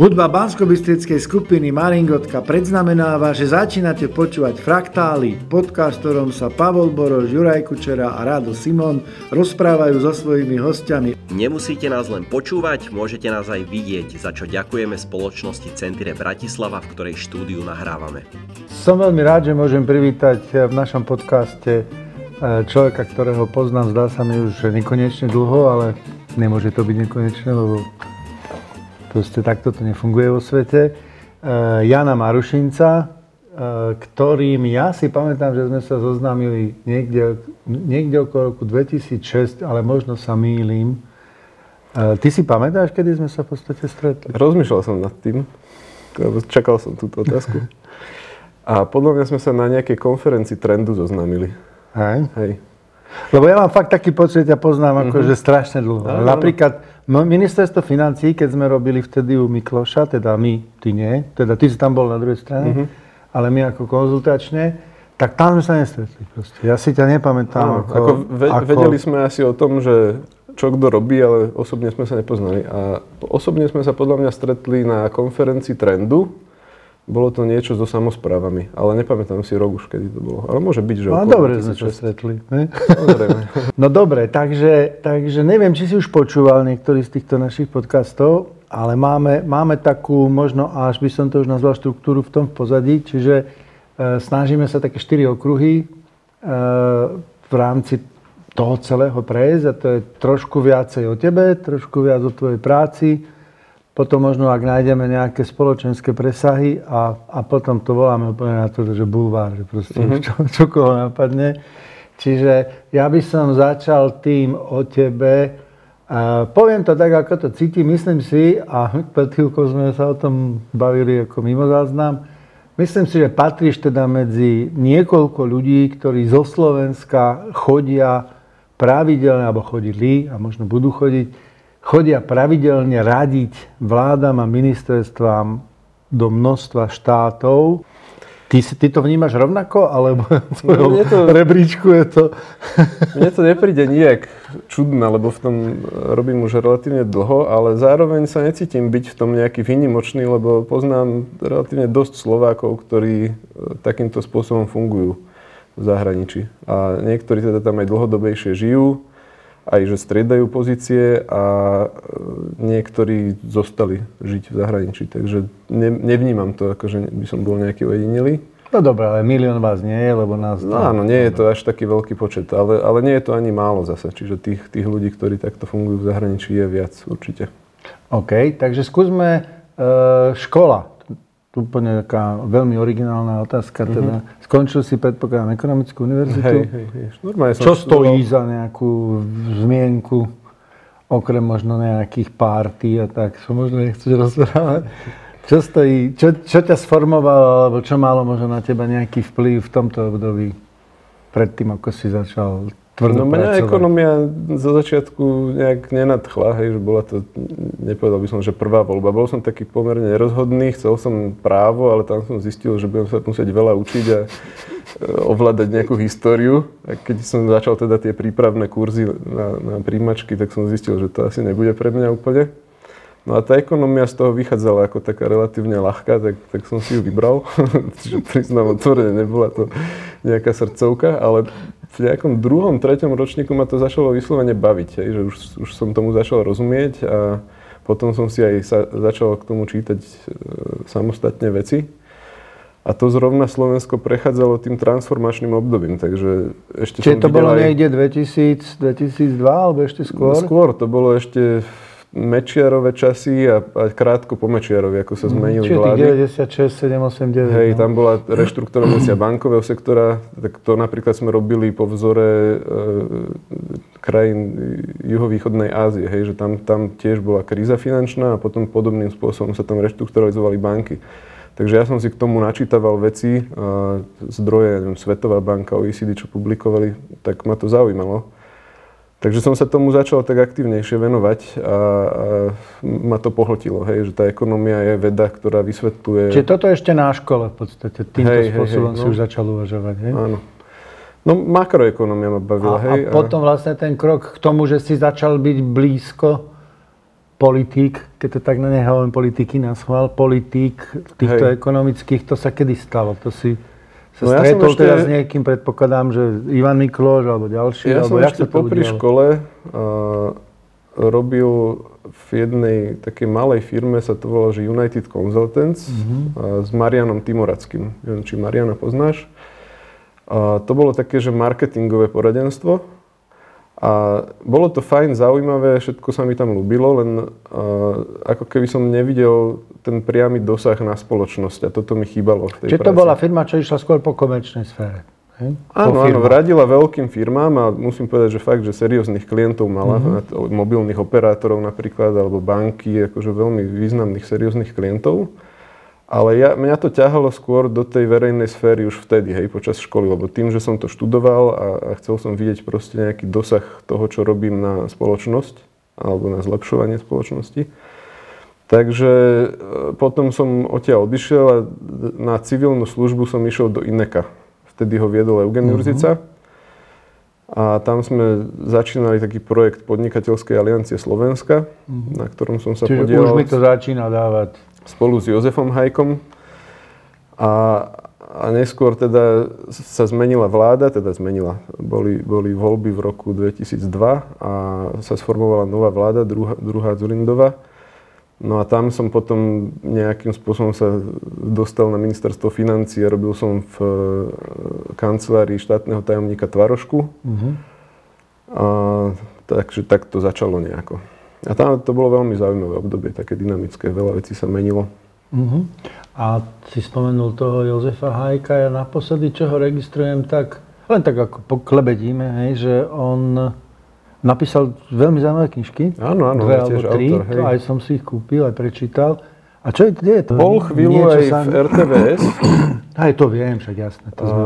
Hudba bansko skupiny Maringotka predznamenáva, že začínate počúvať Fraktály, podcast, ktorom sa Pavol Boroš, Juraj Kučera a Rado Simon rozprávajú so svojimi hostiami. Nemusíte nás len počúvať, môžete nás aj vidieť, za čo ďakujeme spoločnosti Centire Bratislava, v ktorej štúdiu nahrávame. Som veľmi rád, že môžem privítať v našom podcaste eh, človeka, ktorého poznám, zdá sa mi už nekonečne dlho, ale nemôže to byť nekonečné, lebo Proste takto to nefunguje vo svete. Uh, Jana Marušinca, uh, ktorým ja si pamätám, že sme sa zoznámili niekde, niekde okolo roku 2006, ale možno sa mýlim. Uh, ty si pamätáš, kedy sme sa v podstate stretli? Rozmýšľal som nad tým. Čakal som túto otázku. A podľa mňa sme sa na nejakej konferencii trendu zoznámili. Hej? Hej. Lebo ja mám fakt taký pocit, ja poznám mm-hmm. akože strašne dlho. No, Napríklad ministerstvo financí, keď sme robili vtedy u Mikloša, teda my, ty nie, teda ty si tam bol na druhej strane, mm-hmm. ale my ako konzultačne, tak tam sme sa nestretli proste. Ja si ťa nepamätám. Áno, ako, ako, ve, ako... Vedeli sme asi o tom, že čo kto robí, ale osobne sme sa nepoznali. A osobne sme sa podľa mňa stretli na konferencii Trendu, bolo to niečo so samozprávami, ale nepamätám si rok už, kedy to bolo. Ale môže byť, že... No dobre sme sa stretli. Ne? no dobre, takže, takže neviem, či si už počúval niektorý z týchto našich podcastov, ale máme, máme takú, možno až by som to už nazval štruktúru v tom v pozadí, čiže e, snažíme sa také štyri okruhy e, v rámci toho celého prejsť a to je trošku viacej o tebe, trošku viac o tvojej práci, potom možno, ak nájdeme nejaké spoločenské presahy a, a potom to voláme úplne na to, že bulvár, že proste mm-hmm. čo, čo koho napadne. Čiže ja by som začal tým o tebe. A poviem to tak, ako to cítim. Myslím si, a pred chvíľkou sme sa o tom bavili ako mimo záznam, myslím si, že patríš teda medzi niekoľko ľudí, ktorí zo Slovenska chodia pravidelne, alebo chodili a možno budú chodiť chodia pravidelne radiť vládam a ministerstvám do množstva štátov. Ty, ty to vnímaš rovnako, alebo v to, rebríčku je to... mne to nepríde nijak čudné, lebo v tom robím už relatívne dlho, ale zároveň sa necítim byť v tom nejaký výnimočný, lebo poznám relatívne dosť Slovákov, ktorí e, takýmto spôsobom fungujú v zahraničí. A niektorí teda tam aj dlhodobejšie žijú, aj že striedajú pozície a e, niektorí zostali žiť v zahraničí. Takže ne, nevnímam to, ako že by som bol nejaký ojedinelý. No dobré, ale milión vás nie je, lebo nás... No áno, nie je to až taký veľký počet, ale, ale nie je to ani málo zase. Čiže tých, tých ľudí, ktorí takto fungujú v zahraničí, je viac určite. OK, takže skúsme e, škola úplne taká veľmi originálna otázka. Mm-hmm. Teda, skončil si, predpokladám, ekonomickú univerzitu. Hej, hej, hej. Normálne Čo stojí za nejakú zmienku, okrem možno nejakých párty a tak, čo možno nechceš rozprávať? Čo stojí, čo, čo ťa sformovalo, alebo čo malo možno na teba nejaký vplyv v tomto období, predtým, ako si začal tvrdo No mňa ekonomia zo začiatku nejak nenadchla, hej, že bola to, nepovedal by som, že prvá voľba. Bol som taký pomerne nerozhodný, chcel som právo, ale tam som zistil, že budem sa musieť veľa učiť a e, ovládať nejakú históriu. A keď som začal teda tie prípravné kurzy na, na príjmačky, tak som zistil, že to asi nebude pre mňa úplne. No a tá ekonomia z toho vychádzala ako taká relatívne ľahká, tak, tak som si ju vybral. Čiže priznám otvorene, nebola to nejaká srdcovka, ale v nejakom druhom, treťom ročníku ma to začalo vyslovene baviť, hej, že už, už som tomu začal rozumieť a potom som si aj sa, začal k tomu čítať e, samostatne veci. A to zrovna Slovensko prechádzalo tým transformačným obdobím, takže ešte Čiže to bolo aj... niekde 2000, 2002 alebo ešte skôr? Skôr, to bolo ešte Mečiarové časy a, a krátko po Mečiarovi, ako sa mhm. zmenili Čiže vlády. Čiže 96, 7, 8, 9. Hej, no. tam bola reštrukturalizácia bankového sektora, tak to napríklad sme robili po vzore e, krajín juhovýchodnej Ázie, hej, že tam, tam tiež bola kríza finančná a potom podobným spôsobom sa tam reštrukturalizovali banky. Takže ja som si k tomu načítaval veci, e, zdroje, neviem, Svetová banka, OECD, čo publikovali, tak ma to zaujímalo. Takže som sa tomu začal tak aktívnejšie venovať a, a ma to pohltilo, hej, že tá ekonomia je veda, ktorá vysvetľuje... Čiže toto ešte na škole v podstate, týmto hej, spôsobom hej, hej, si no. už začal uvažovať, hej? Áno. No makroekonomia ma bavila, a, hej. A potom vlastne ten krok k tomu, že si začal byť blízko politík, keď to tak nehovorím politiky na schvál, politík týchto Hej. ekonomických, to sa kedy stalo? To si sa no stretol ja ešte... teraz s niekým, predpokladám, že Ivan Mikloš alebo ďalší? Ja alebo som ešte popri škole uh, robil v jednej takej malej firme, sa to volá, že United Consultants, mm-hmm. uh, s Marianom Timorackým. Neviem, či Mariana poznáš. Uh, to bolo také, že marketingové poradenstvo a bolo to fajn, zaujímavé, všetko sa mi tam ľúbilo, len uh, ako keby som nevidel ten priamy dosah na spoločnosť a toto mi chýbalo v tej Čiže to bola firma, čo išla skôr po komerčnej sfére? Áno, áno, radila veľkým firmám a musím povedať, že fakt, že serióznych klientov mala, mm-hmm. mobilných operátorov napríklad, alebo banky, akože veľmi významných, serióznych klientov. Ale ja, mňa to ťahalo skôr do tej verejnej sféry už vtedy, hej, počas školy, lebo tým, že som to študoval a, a chcel som vidieť proste nejaký dosah toho, čo robím na spoločnosť, alebo na zlepšovanie spoločnosti. Takže e, potom som odtiaľ odišiel a na civilnú službu som išiel do Ineka. Vtedy ho viedol Eugen uh-huh. Jurzica. A tam sme začínali taký projekt Podnikateľskej aliancie Slovenska, uh-huh. na ktorom som sa Čiže podielal. už mi to začína dávať spolu s Jozefom Hajkom. A, a neskôr teda sa zmenila vláda, teda zmenila. Boli, boli voľby v roku 2002 a sa sformovala nová vláda, druhá, druhá Zurindova. No a tam som potom nejakým spôsobom sa dostal na ministerstvo financí a robil som v e, kancelárii štátneho tajomníka Tvarošku. Uh-huh. A, takže tak to začalo nejako. A tam to bolo veľmi zaujímavé obdobie, také dynamické, veľa vecí sa menilo. Uh-huh. A si spomenul toho Jozefa Hajka, ja naposledy, čo ho registrujem, tak len tak ako poklebedíme, hej, že on napísal veľmi zaujímavé knižky. Áno, áno, dve alebo tri, autor, hej. aj som si ich kúpil, aj prečítal. A čo je, kde je to? Bol chvíľu aj sa... v RTVS. Aj to viem, však jasné. To uh,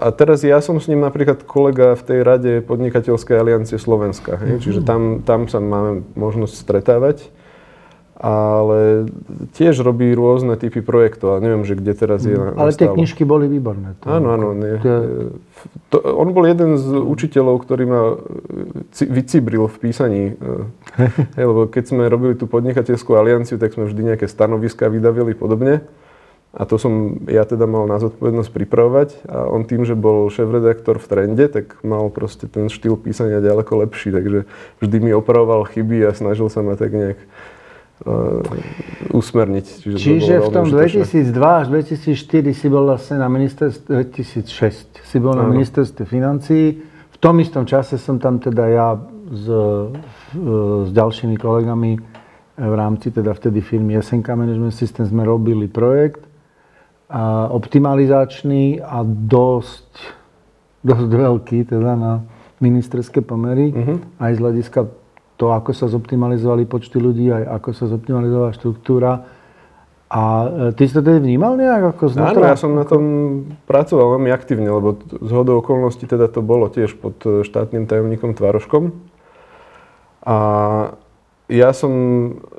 a teraz ja som s ním napríklad kolega v tej rade Podnikateľskej aliancie Slovenska. Hej? Mm-hmm. Čiže tam, tam sa máme možnosť stretávať. Ale tiež robí rôzne typy projektov. A neviem, že kde teraz je mm. Ale tie knižky boli výborné. To áno, áno. Nie. To, on bol jeden z učiteľov, ktorý ma vycibril v písaní. hej, lebo keď sme robili tú podnikateľskú alianciu, tak sme vždy nejaké stanoviska vydavili podobne. A to som ja teda mal na zodpovednosť pripravovať a on tým, že bol šéf-redaktor v Trende, tak mal proste ten štýl písania ďaleko lepší, takže vždy mi opravoval chyby a snažil sa ma tak nejak uh, usmerniť. Čiže, Čiže v tom 2002 až 2004 si bol vlastne na ministerstve, 2006 si bol na ministerstve financií. V tom istom čase som tam teda ja s, s ďalšími kolegami v rámci teda vtedy firmy SNK Management System sme robili projekt optimalizačný a dosť, dosť veľký teda na ministerské pomery, uh-huh. aj z hľadiska to, ako sa zoptimalizovali počty ľudí, aj ako sa zoptimalizovala štruktúra. A e, ty si to tedy vnímal nejak ako znútra? Áno, ja som na tom pracoval veľmi aktívne, lebo z hodou okolností teda to bolo tiež pod e, štátnym tajomníkom Tvaroškom. A ja som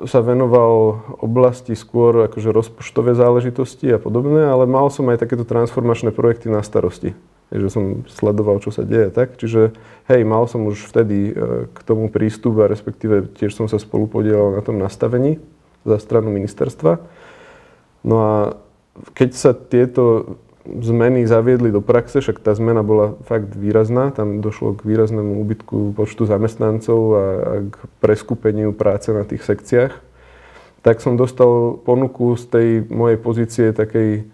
sa venoval oblasti skôr akože rozpočtové záležitosti a podobné, ale mal som aj takéto transformačné projekty na starosti. Takže som sledoval, čo sa deje tak. Čiže hej, mal som už vtedy e, k tomu prístup a respektíve tiež som sa spolu podielal na tom nastavení za stranu ministerstva. No a keď sa tieto zmeny zaviedli do praxe, však tá zmena bola fakt výrazná, tam došlo k výraznému úbytku počtu zamestnancov a, a k preskupeniu práce na tých sekciách, tak som dostal ponuku z tej mojej pozície takej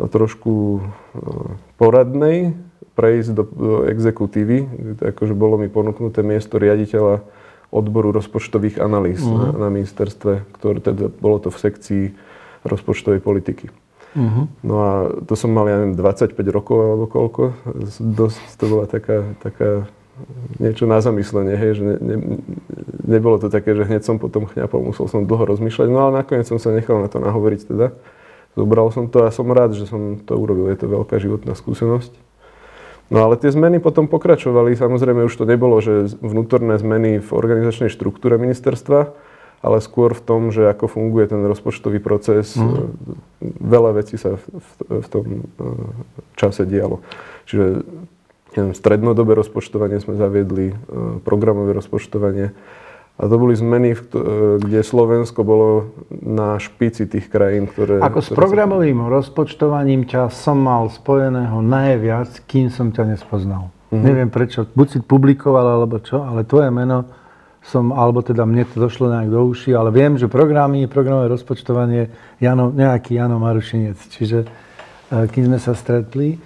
no, trošku no, poradnej prejsť do, do exekutívy, akože bolo mi ponúknuté miesto riaditeľa odboru rozpočtových analýz uh-huh. na, na ministerstve, ktoré teda bolo to v sekcii rozpočtovej politiky. Uh-huh. No a to som mal, ja neviem, 25 rokov alebo koľko. Dosť to bola taká, taká niečo na zamyslenie, hej, že ne, ne, nebolo to také, že hneď som potom chňapol, musel som dlho rozmýšľať, no ale nakoniec som sa nechal na to nahovoriť teda. Zobral som to a som rád, že som to urobil, je to veľká životná skúsenosť. No ale tie zmeny potom pokračovali, samozrejme už to nebolo, že vnútorné zmeny v organizačnej štruktúre ministerstva, ale skôr v tom, že ako funguje ten rozpočtový proces. Mm. Veľa vecí sa v, v, v tom e, čase dialo. Čiže neviem, strednodobé rozpočtovanie sme zaviedli, e, programové rozpočtovanie A to boli zmeny, kde Slovensko bolo na špici tých krajín, ktoré... Ako s programovým sa... rozpočtovaním ťa som mal spojeného najviac, kým som ťa nespoznal. Mm-hmm. Neviem prečo, buď si publikoval, alebo čo, ale tvoje meno som, alebo teda mne to došlo nejak do uši, ale viem, že programy, programové rozpočtovanie, Jano, nejaký Jano Marušinec. Čiže e, kým sme sa stretli,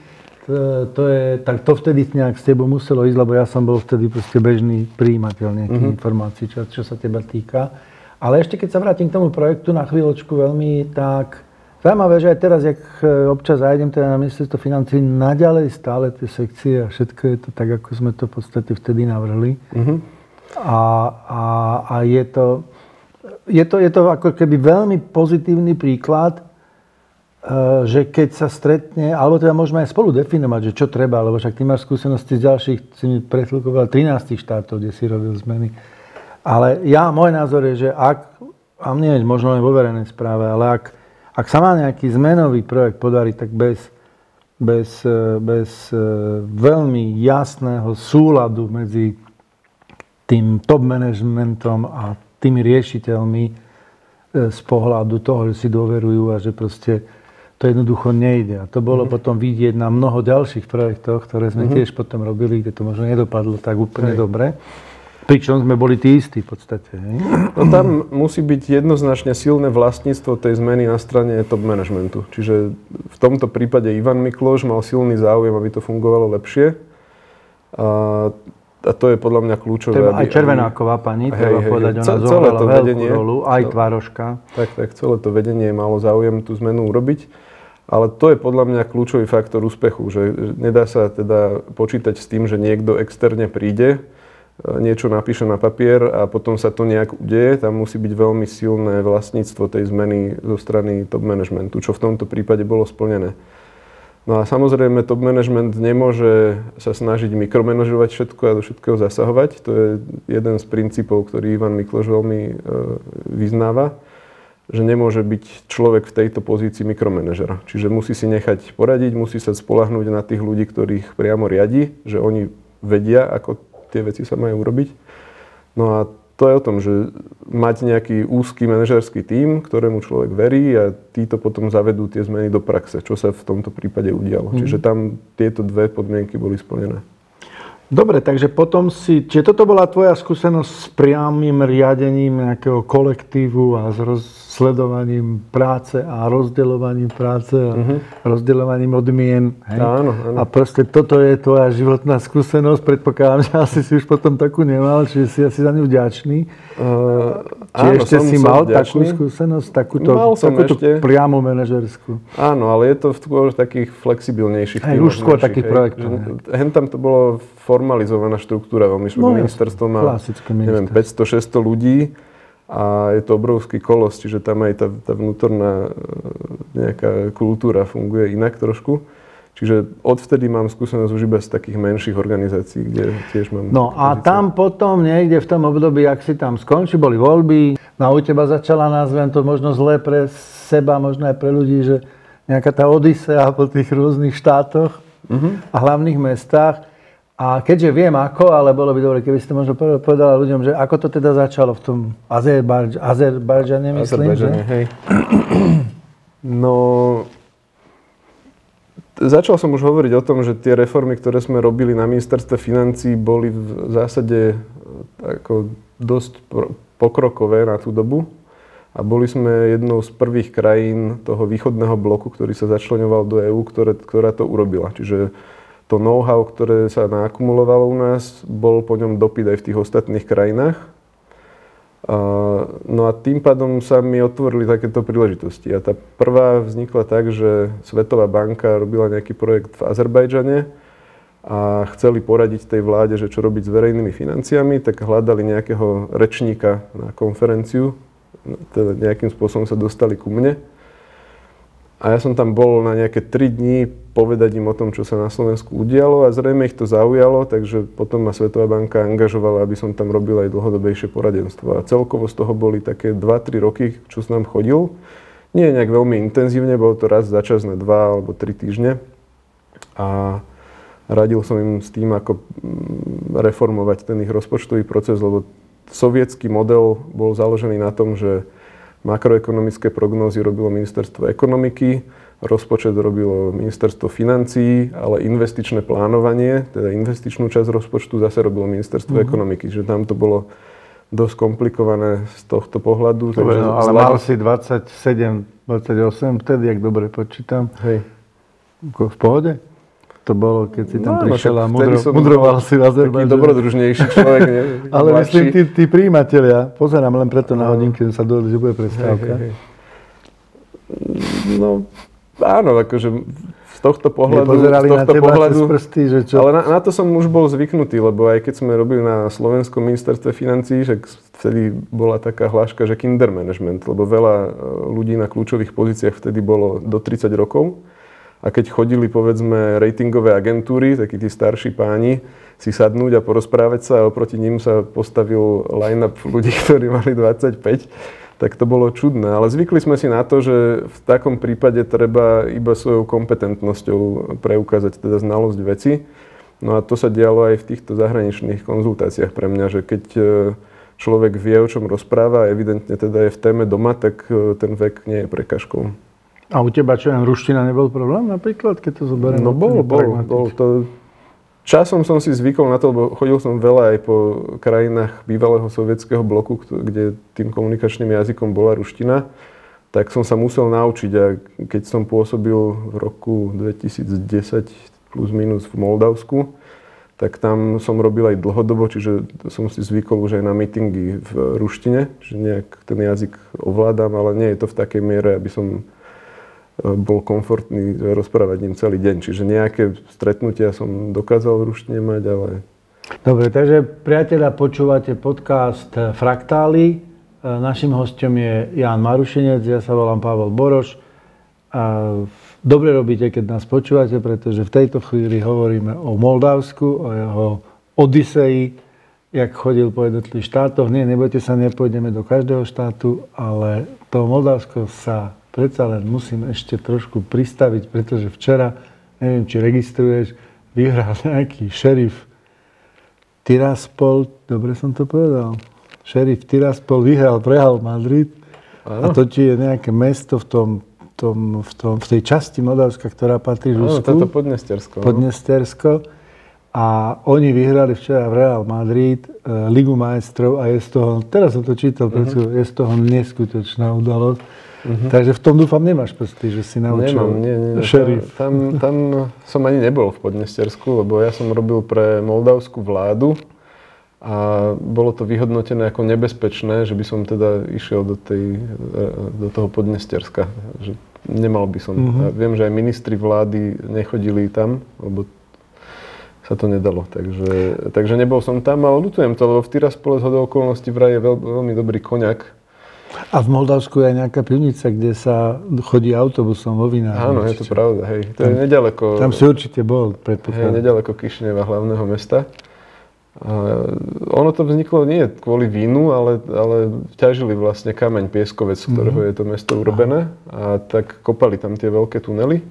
to, to je, tak to vtedy nejak s tebou muselo ísť, lebo ja som bol vtedy proste bežný príjimateľ nejakých mm-hmm. informácií, čo, čo sa teba týka. Ale ešte keď sa vrátim k tomu projektu na chvíľočku veľmi, tak zaujímavé, že aj teraz, jak e, občas zajdem teda na ministerstvo financí, naďalej stále tie sekcie a všetko je to tak, ako sme to v podstate vtedy navrhli. Mm-hmm. A, a, a je, to, je, to, je to ako keby veľmi pozitívny príklad, Eh, že keď sa stretne, alebo teda môžeme aj spolu definovať, že čo treba, lebo však ty máš skúsenosti z ďalších, si mi prechľukoval 13 štátov, kde si robil zmeny. Ale ja, môj názor je, že ak, a je možno len vo verejnej správe, ale ak, ak sa má nejaký zmenový projekt podarí, tak bez, bez, eh, bez eh, veľmi jasného súladu medzi tým top managementom a tými riešiteľmi z pohľadu toho, že si dôverujú a že proste to jednoducho nejde. A to bolo mm-hmm. potom vidieť na mnoho ďalších projektoch, ktoré sme mm-hmm. tiež potom robili, kde to možno nedopadlo tak úplne Hej. dobre. Pričom sme boli tí istí v podstate. Hej? No tam musí byť jednoznačne silné vlastníctvo tej zmeny na strane top managementu. Čiže v tomto prípade Ivan Mikloš mal silný záujem, aby to fungovalo lepšie. A, a to je podľa mňa kľúčové. Treba, aj Červenáková pani, hej, treba hej, povedať, hej, ona zohrala veľkú vedenie, rolu, aj Tvároška. Tak, tak, celé to vedenie malo záujem tú zmenu urobiť. Ale to je podľa mňa kľúčový faktor úspechu, že nedá sa teda počítať s tým, že niekto externe príde, e, niečo napíše na papier a potom sa to nejak udeje. Tam musí byť veľmi silné vlastníctvo tej zmeny zo strany top managementu, čo v tomto prípade bolo splnené. No a samozrejme top management nemôže sa snažiť mikromanažovať všetko a do všetkého zasahovať. To je jeden z princípov, ktorý Ivan Mikloš veľmi e, vyznáva že nemôže byť človek v tejto pozícii mikromanažera. Čiže musí si nechať poradiť, musí sa spolahnúť na tých ľudí, ktorých priamo riadi, že oni vedia, ako tie veci sa majú urobiť. No a to je o tom, že mať nejaký úzky manažerský tím, ktorému človek verí a títo potom zavedú tie zmeny do praxe, čo sa v tomto prípade udialo. Mm. Čiže tam tieto dve podmienky boli splnené. Dobre, takže potom si... Čiže toto bola tvoja skúsenosť s priamým riadením nejakého kolektívu a s sledovaním práce a rozdeľovaním práce a uh-huh. rozdeľovaním odmien. Hej? Áno, áno. A proste toto je tvoja životná skúsenosť. Predpokladám, že asi si už potom takú nemal, čiže si asi za ňu vďačný. Uh, Či áno, ešte som, si mal vďačný. takú skúsenosť, takúto, mal takúto ešte. priamu manažerskú? Áno, ale je to v takých flexibilnejších Hej, už skôr takých projektov. Hen tam to bolo formalizovaná štruktúra, veľmi no, ministerstvo má, neviem, 500-600 ľudí a je to obrovský kolos, čiže tam aj tá, tá vnútorná e, nejaká kultúra funguje inak trošku. Čiže odvtedy mám skúsenosť už iba z takých menších organizácií, kde tiež mám... No a pozície. tam potom niekde v tom období, ak si tam skončí, boli voľby, no a u teba začala, nazvem to možno zle pre seba, možno aj pre ľudí, že nejaká tá odisea po tých rôznych štátoch uh-huh. a hlavných mestách. A keďže viem ako, ale bolo by dobre, keby ste možno povedala ľuďom, že ako to teda začalo v tom Azerbajdž- Azerbajdžane, myslím, že? hej. No, začal som už hovoriť o tom, že tie reformy, ktoré sme robili na ministerstve financí, boli v zásade e, ako dosť pokrokové na tú dobu. A boli sme jednou z prvých krajín toho východného bloku, ktorý sa začlenoval do EÚ, ktorá to urobila. Čiže to know-how, ktoré sa naakumulovalo u nás, bol po ňom dopyt aj v tých ostatných krajinách. No a tým pádom sa mi otvorili takéto príležitosti. A tá prvá vznikla tak, že Svetová banka robila nejaký projekt v Azerbajdžane a chceli poradiť tej vláde, že čo robiť s verejnými financiami, tak hľadali nejakého rečníka na konferenciu, teda nejakým spôsobom sa dostali ku mne. A ja som tam bol na nejaké 3 dní povedať im o tom, čo sa na Slovensku udialo a zrejme ich to zaujalo, takže potom ma Svetová banka angažovala, aby som tam robil aj dlhodobejšie poradenstvo. A celkovo z toho boli také 2-3 roky, čo som tam chodil. Nie nejak veľmi intenzívne, bolo to raz za čas na 2 alebo 3 týždne. A radil som im s tým, ako mm, reformovať ten ich rozpočtový proces, lebo sovietský model bol založený na tom, že makroekonomické prognózy robilo ministerstvo ekonomiky, rozpočet robilo ministerstvo financií, ale investičné plánovanie, teda investičnú časť rozpočtu zase robilo ministerstvo mm-hmm. ekonomiky. Že tam to bolo dosť komplikované z tohto pohľadu. Dobre, takže no, ale mal si 27, 28 vtedy, ak dobre počítam. Hej. V pohode? To bolo, keď si tam no, prišiel a mudro, mudroval si v Azerbajdžane. Taký dobrodružnejší človek, nie? Ale myslím, tí, tí príjimatelia, pozerám len preto na hodinky, že sa dohodli, že bude prestávka. Hej, hej, hej. No, áno, akože z tohto pohľadu... Nepozerali z tohto na teba pohľadu, cez prsty, že čo? Ale na, na to som už bol zvyknutý, lebo aj keď sme robili na Slovenskom ministerstve financí, že vtedy bola taká hláška, že kinder management, lebo veľa e, ľudí na kľúčových pozíciách vtedy bolo do 30 rokov. A keď chodili, povedzme, ratingové agentúry, takí tí starší páni, si sadnúť a porozprávať sa a oproti ním sa postavil line-up ľudí, ktorí mali 25, tak to bolo čudné. Ale zvykli sme si na to, že v takom prípade treba iba svojou kompetentnosťou preukázať teda znalosť veci. No a to sa dialo aj v týchto zahraničných konzultáciách pre mňa, že keď e, človek vie, o čom rozpráva a evidentne teda je v téme doma, tak e, ten vek nie je prekažkou. A u teba čo, ruština nebol problém napríklad, keď to zoberiem? No bol, bol, bol. To, Časom som si zvykol na to, lebo chodil som veľa aj po krajinách bývalého sovietského bloku, kde tým komunikačným jazykom bola ruština, tak som sa musel naučiť a keď som pôsobil v roku 2010 plus minus v Moldavsku, tak tam som robil aj dlhodobo, čiže som si zvykol už aj na meetingy v ruštine, že nejak ten jazyk ovládam, ale nie je to v takej miere, aby som bol komfortný rozprávať ním celý deň. Čiže nejaké stretnutia som dokázal v ruštine mať, ale... Dobre, takže priateľa, počúvate podcast Fraktály. Našim hostom je Jan Marušenec, ja sa volám Pavel Boroš. A dobre robíte, keď nás počúvate, pretože v tejto chvíli hovoríme o Moldavsku, o jeho Odiseji, jak chodil po jednotlivých štátoch. Nie, nebojte sa, nepôjdeme do každého štátu, ale to Moldavsko sa predsa len musím ešte trošku pristaviť, pretože včera, neviem, či registruješ, vyhral nejaký šerif Tiraspol, dobre som to povedal, šerif Tiraspol vyhral, prehal Madrid a to ti je nejaké mesto v tom, tom, v, tom, v tej časti Moldavska, ktorá patrí Rusku. Áno, toto Podnestersko. No. Podnestersko. A oni vyhrali včera v Real Madrid e, Ligu majstrov a je z toho, teraz som to čítal, uh-huh. je z toho neskutočná udalosť Uh-huh. Takže v tom dúfam nemáš prsty, že si naučil Nemám, nie, nie. šerif. Tam, tam som ani nebol v Podnestersku, lebo ja som robil pre moldavskú vládu a bolo to vyhodnotené ako nebezpečné, že by som teda išiel do, tej, do toho Podnesterska. Že nemal by som. Uh-huh. viem, že aj ministri vlády nechodili tam, lebo sa to nedalo. Takže, takže nebol som tam, ale lutujem to, lebo v Tiraspole z okolností vraj je veľ, veľmi dobrý koňak a v Moldavsku je nejaká pivnica, kde sa chodí autobusom vo Vinári. Áno, je to pravda, hej. To tam, je nedaleko... Tam si určite bol, predpokladám. Hej, nedaleko Kišneva, hlavného mesta. A ono to vzniklo nie kvôli vínu, ale, ale ťažili vlastne kameň pieskovec, z ktorého mm-hmm. je to mesto urobené. A tak kopali tam tie veľké tunely.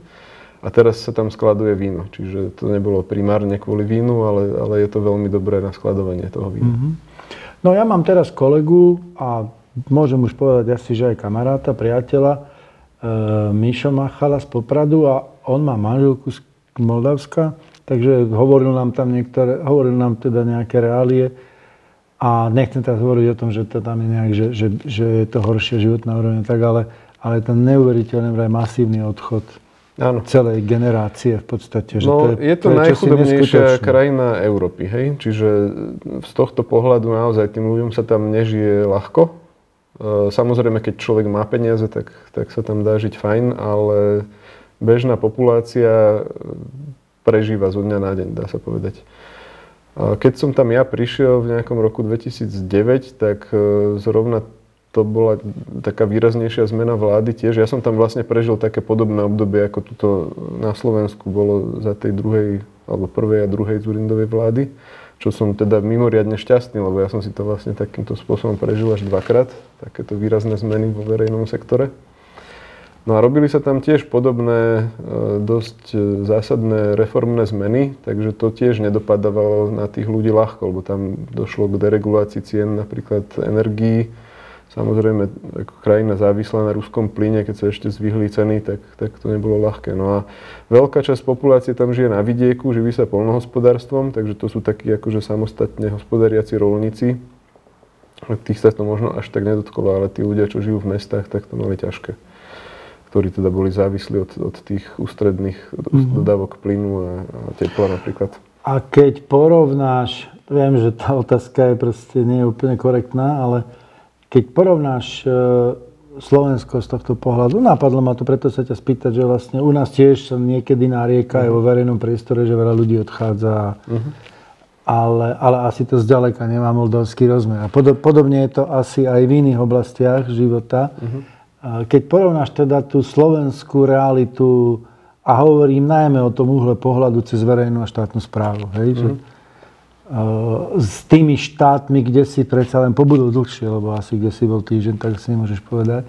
A teraz sa tam skladuje víno. Čiže to nebolo primárne kvôli vínu, ale, ale je to veľmi dobré na skladovanie toho vína. Mm-hmm. No ja mám teraz kolegu a môžem už povedať asi, že aj kamaráta, priateľa, e, Mišo Machala z Popradu a on má manželku z Moldavska, takže hovoril nám tam niektoré, hovoril nám teda nejaké reálie a nechcem teraz hovoriť o tom, že to tam je nejak, že, že, že je to horšia životná úroveň, tak ale, ale ten neuveriteľný vraj masívny odchod Áno. celej generácie v podstate. Že no, to je, je to, to najchudobnejšia krajina Európy, hej? Čiže z tohto pohľadu naozaj tým ľuďom sa tam nežije ľahko. E, samozrejme, keď človek má peniaze, tak, tak sa tam dá žiť fajn, ale bežná populácia prežíva zo dňa na deň, dá sa povedať. Keď som tam ja prišiel v nejakom roku 2009, tak e, zrovna to bola taká výraznejšia zmena vlády tiež. Ja som tam vlastne prežil také podobné obdobie, ako tuto na Slovensku bolo za tej druhej, alebo prvej a druhej Zurindovej vlády čo som teda mimoriadne šťastný, lebo ja som si to vlastne takýmto spôsobom prežil až dvakrát, takéto výrazné zmeny vo verejnom sektore. No a robili sa tam tiež podobné, e, dosť e, zásadné reformné zmeny, takže to tiež nedopadávalo na tých ľudí ľahko, lebo tam došlo k deregulácii cien napríklad energií. Samozrejme, ako krajina závislá na ruskom plyne, keď sa ešte zvihli ceny, tak, tak to nebolo ľahké. No a veľká časť populácie tam žije na vidieku, živí sa polnohospodárstvom, takže to sú takí akože samostatne hospodariaci rolníci. Tých sa to možno až tak nedotklo, ale tí ľudia, čo žijú v mestách, tak to mali ťažké ktorí teda boli závislí od, od tých ústredných mm-hmm. dodávok plynu a, a tepla napríklad. A keď porovnáš, viem, že tá otázka je proste nie je úplne korektná, ale keď porovnáš e, Slovensko z tohto pohľadu, napadlo ma to, preto sa ťa spýtať, že vlastne u nás tiež sa niekedy narieka aj vo mhm. verejnom priestore, že veľa ľudí odchádza. Mm-hmm. Ale, ale asi to zďaleka nemá moldovský rozmer. A podobne je to asi aj v iných oblastiach života. Mm-hmm keď porovnáš teda tú slovenskú realitu a hovorím najmä o tom uhle pohľadu cez verejnú a štátnu správu, hej, mm. že, uh, s tými štátmi, kde si predsa len pobudol dlhšie, lebo asi kde si bol týždeň, tak si nemôžeš povedať,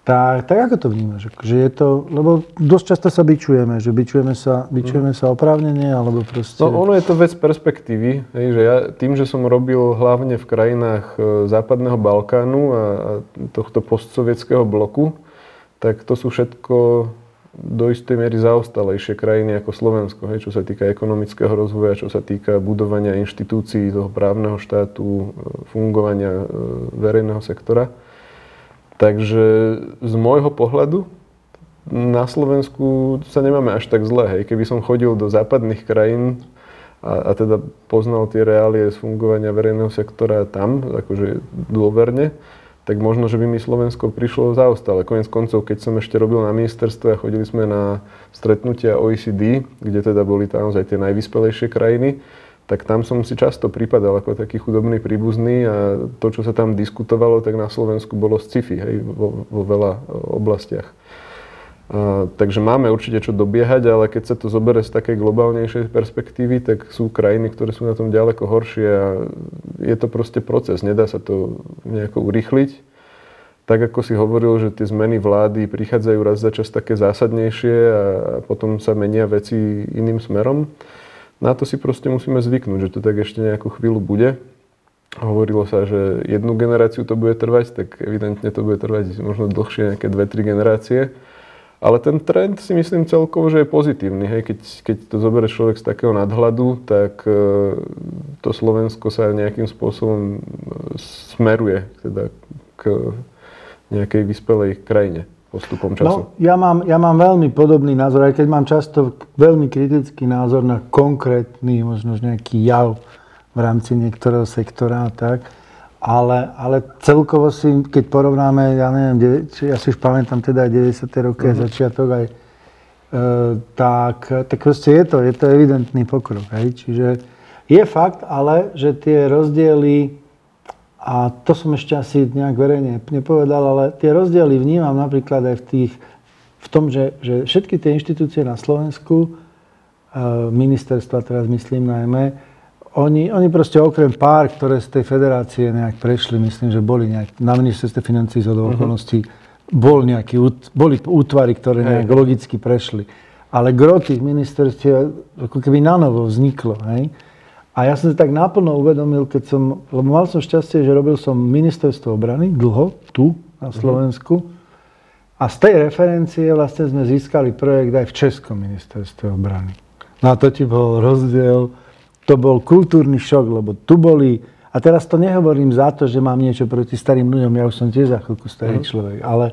tak, tak ako to vnímaš? Že je to, lebo dosť často sa bičujeme, že bičujeme sa, bičujeme sa oprávnenie, alebo proste... No ono je to vec perspektívy, hej, že ja tým, že som robil hlavne v krajinách e, západného Balkánu a tohto postsovietského bloku, tak to sú všetko do istej miery zaostalejšie krajiny ako Slovensko, hej, čo sa týka ekonomického rozvoja, čo sa týka budovania inštitúcií toho právneho štátu, e, fungovania e, verejného sektora. Takže z môjho pohľadu na Slovensku sa nemáme až tak zle. Hej. Keby som chodil do západných krajín a, a teda poznal tie reálie z fungovania verejného sektora tam, akože dôverne, tak možno, že by mi Slovensko prišlo zaostále. Konec koncov, keď som ešte robil na ministerstve a chodili sme na stretnutia OECD, kde teda boli tam naozaj tie najvyspelejšie krajiny, tak tam som si často pripadal ako taký chudobný príbuzný a to, čo sa tam diskutovalo, tak na Slovensku bolo sci-fi hej, vo, vo veľa e, oblastiach. A, takže máme určite čo dobiehať, ale keď sa to zoberie z takej globálnejšej perspektívy, tak sú krajiny, ktoré sú na tom ďaleko horšie a je to proste proces, nedá sa to nejako urychliť. Tak ako si hovoril, že tie zmeny vlády prichádzajú raz za čas také zásadnejšie a potom sa menia veci iným smerom, na to si proste musíme zvyknúť, že to tak ešte nejakú chvíľu bude. Hovorilo sa, že jednu generáciu to bude trvať, tak evidentne to bude trvať možno dlhšie, nejaké dve, tri generácie. Ale ten trend si myslím celkovo, že je pozitívny. Hej. Keď, keď to zoberie človek z takého nadhľadu, tak e, to Slovensko sa nejakým spôsobom e, smeruje teda k nejakej vyspelej krajine postupom času? No, ja mám, ja mám veľmi podobný názor, aj keď mám často veľmi kritický názor na konkrétny, možno nejaký jav v rámci niektorého sektora a tak. Ale, ale celkovo si, keď porovnáme, ja neviem, ja si už pamätám teda aj 90. roky, uh-huh. začiatok aj, e, tak, tak proste je to, je to evidentný pokrok. Hej? Čiže je fakt ale, že tie rozdiely a to som ešte asi nejak verejne nepovedal, ale tie rozdiely vnímam napríklad aj v, tých, v tom, že, že všetky tie inštitúcie na Slovensku, e, ministerstva teraz myslím najmä, oni, oni proste okrem pár, ktoré z tej federácie nejak prešli, myslím, že boli nejak na ministerstve financí z uh-huh. okolností, bol nejaký, boli útvary, ktoré nejak hej. logicky prešli. Ale gro tých ministerstiev ako keby na novo vzniklo. Hej? A ja som si tak naplno uvedomil, keď som, lebo mal som šťastie, že robil som ministerstvo obrany dlho, tu na mhm. Slovensku. A z tej referencie vlastne sme získali projekt aj v Českom ministerstve obrany. No a to ti bol rozdiel, to bol kultúrny šok, lebo tu boli, a teraz to nehovorím za to, že mám niečo proti starým ľuďom, ja už som tiež za chvíľku starý mm. človek, ale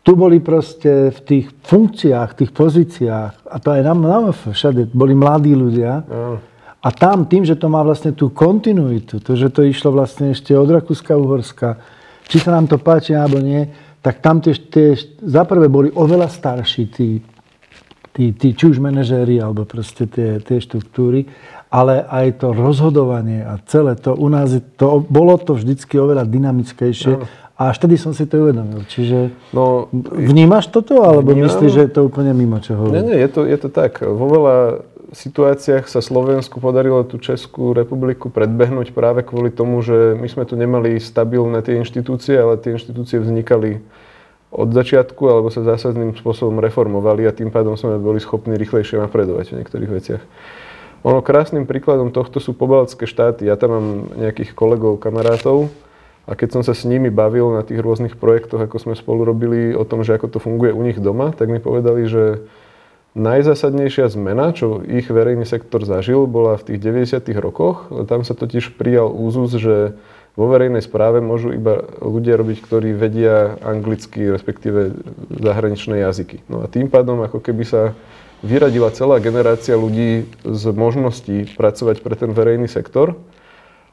tu boli proste v tých funkciách, tých pozíciách, a to aj na, na všade, boli mladí ľudia, mm a tam tým, že to má vlastne tú kontinuitu, to, že to išlo vlastne ešte od Rakúska, Uhorska, či sa nám to páči alebo nie, tak tam tie, tie za prvé boli oveľa starší tí, tí, tí či už manažéri alebo proste tie, tie štruktúry, ale aj to rozhodovanie a celé to u nás, to, bolo to vždycky oveľa dynamickejšie no. a až tedy som si to uvedomil. Čiže no, vnímaš toto, alebo vnímam, myslíš, že je to úplne mimo čo hovorí? Nie, nie, je to, je to tak. Vo veľa situáciách sa Slovensku podarilo tú Českú republiku predbehnúť práve kvôli tomu, že my sme tu nemali stabilné tie inštitúcie, ale tie inštitúcie vznikali od začiatku alebo sa zásadným spôsobom reformovali a tým pádom sme boli schopní rýchlejšie napredovať v niektorých veciach. Ono krásnym príkladom tohto sú pobaltské štáty. Ja tam mám nejakých kolegov, kamarátov a keď som sa s nimi bavil na tých rôznych projektoch, ako sme spolu robili o tom, že ako to funguje u nich doma, tak mi povedali, že najzásadnejšia zmena, čo ich verejný sektor zažil, bola v tých 90. rokoch. Tam sa totiž prijal úzus, že vo verejnej správe môžu iba ľudia robiť, ktorí vedia anglicky, respektíve zahraničné jazyky. No a tým pádom ako keby sa vyradila celá generácia ľudí z možností pracovať pre ten verejný sektor.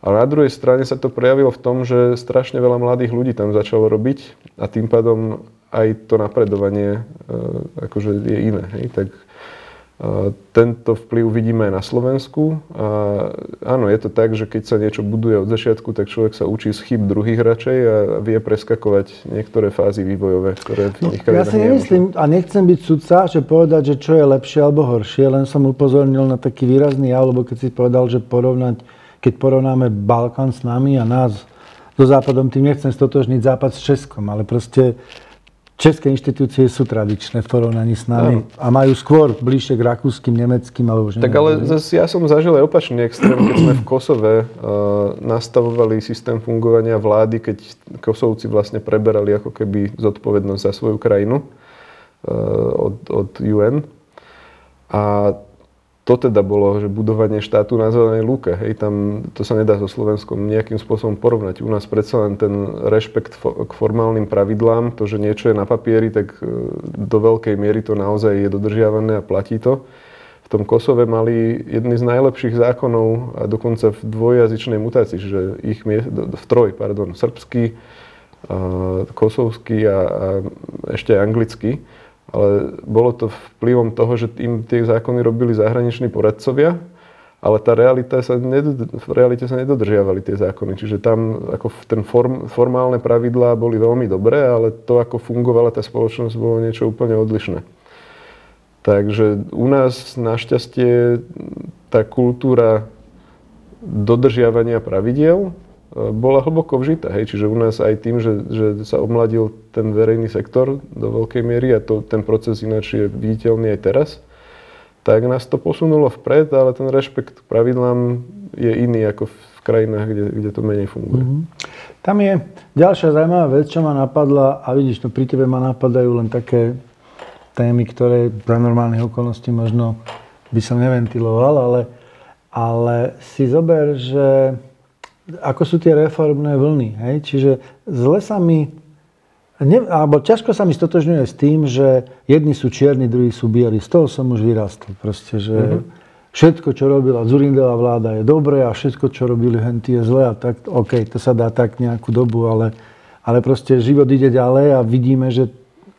A na druhej strane sa to prejavilo v tom, že strašne veľa mladých ľudí tam začalo robiť a tým pádom aj to napredovanie e, akože je iné. Hej? Tak tento vplyv vidíme aj na Slovensku. A áno, je to tak, že keď sa niečo buduje od začiatku, tak človek sa učí z chyb druhých radšej a vie preskakovať niektoré fázy vývojové, ktoré v no, iných no, Ja si nemyslím a nechcem byť sudca, že povedať, že čo je lepšie alebo horšie, len som upozornil na taký výrazný jav, lebo keď si povedal, že porovnať, keď porovnáme Balkán s nami a nás so Západom, tým nechcem stotožniť Západ s Českom, ale proste České inštitúcie sú tradičné v porovnaní s nami no. a majú skôr bližšie k rakúskym, nemeckým alebo už Tak ale zase ja som zažil aj opačný extrém, keď sme v Kosove uh, nastavovali systém fungovania vlády, keď Kosovci vlastne preberali ako keby zodpovednosť za svoju krajinu uh, od, od UN. A to teda bolo, že budovanie štátu na zelenej lúke. Hej, tam to sa nedá so Slovenskom nejakým spôsobom porovnať. U nás predsa len ten rešpekt k formálnym pravidlám, to, že niečo je na papieri, tak e, do veľkej miery to naozaj je dodržiavané a platí to. V tom Kosove mali jedny z najlepších zákonov a dokonca v dvojjazyčnej mutácii, že ich v troj, pardon, srbský, kosovský a, a ešte anglický ale bolo to vplyvom toho, že im tie zákony robili zahraniční poradcovia, ale tá realita sa nedod- v realite sa nedodržiavali tie zákony. Čiže tam ako ten form, formálne pravidlá boli veľmi dobré, ale to, ako fungovala tá spoločnosť, bolo niečo úplne odlišné. Takže u nás našťastie tá kultúra dodržiavania pravidiel bola hlboko vžitá. Hej. Čiže u nás aj tým, že, že sa omladil ten verejný sektor do veľkej miery a to, ten proces ináč je viditeľný aj teraz, tak nás to posunulo vpred, ale ten rešpekt k pravidlám je iný ako v krajinách, kde, kde to menej funguje. Mm-hmm. Tam je ďalšia zaujímavá vec, čo ma napadla a vidíš, no pri tebe ma napadajú len také témy, ktoré za normálnych okolností možno by som neventiloval, ale, ale si zober, že ako sú tie reformné vlny. Hej? Čiže zle sa mi, ne, alebo ťažko sa mi stotožňuje s tým, že jedni sú čierni, druhí sú bieli. Z toho som už vyrastol. Proste, že mm-hmm. všetko, čo robila Zurindová vláda je dobré a všetko, čo robili henty je zlé. A tak, OK, to sa dá tak nejakú dobu, ale, ale proste život ide ďalej a vidíme, že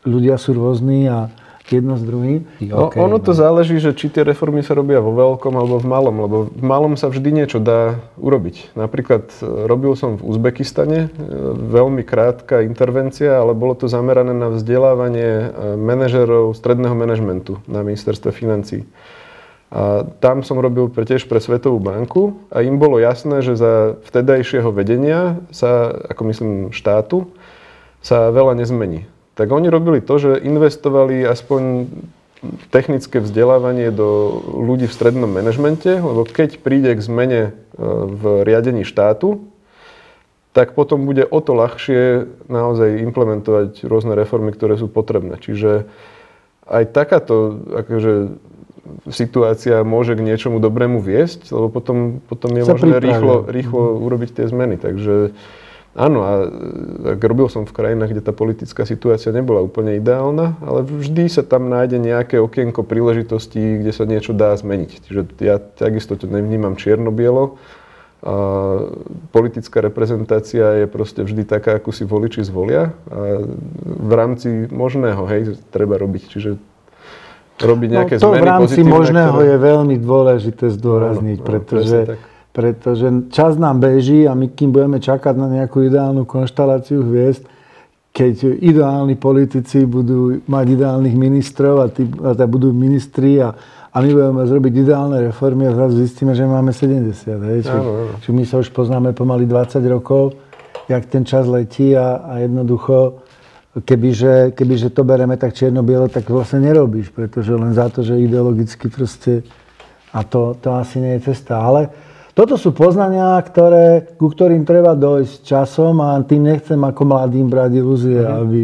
ľudia sú rôzni a, jedno s druhým? No, okay, ono to no. záleží, že či tie reformy sa robia vo veľkom alebo v malom, lebo v malom sa vždy niečo dá urobiť. Napríklad e, robil som v Uzbekistane, e, veľmi krátka intervencia, ale bolo to zamerané na vzdelávanie e, manažerov stredného manažmentu na ministerstve financí. A tam som robil tiež pre Svetovú banku a im bolo jasné, že za vtedajšieho vedenia sa, ako myslím štátu, sa veľa nezmení tak oni robili to, že investovali aspoň technické vzdelávanie do ľudí v strednom manažmente, lebo keď príde k zmene e, v riadení štátu, tak potom bude o to ľahšie naozaj implementovať rôzne reformy, ktoré sú potrebné. Čiže aj takáto akože, situácia môže k niečomu dobrému viesť, lebo potom, potom je možné rýchlo, rýchlo urobiť tie zmeny. Takže Áno, a tak robil som v krajinách, kde tá politická situácia nebola úplne ideálna, ale vždy sa tam nájde nejaké okienko príležitostí, kde sa niečo dá zmeniť. Čiže ja takisto to nevnímam čierno-bielo. A politická reprezentácia je proste vždy taká, ako si voliči zvolia. A v rámci možného, hej, treba robiť. Čiže robiť nejaké no, to zmeny v rámci možného ktoré... je veľmi dôležité zdôrazniť, no, no, pretože pretože čas nám beží a my kým budeme čakať na nejakú ideálnu konštaláciu hviezd, keď ideálni politici budú mať ideálnych ministrov a, tí, a tá budú ministri a, a my budeme zrobiť ideálne reformy a zrazu zistíme, že máme 70. Hej? Či, či my sa už poznáme pomaly 20 rokov, jak ten čas letí a, a jednoducho kebyže, kebyže to bereme tak čierno-biele, tak vlastne nerobíš, pretože len za to, že ideologicky proste a to, to asi nie je cesta. Ale toto sú poznania, ktoré, ku ktorým treba dojsť časom a tým nechcem ako mladým brať ilúzie, mm. aby,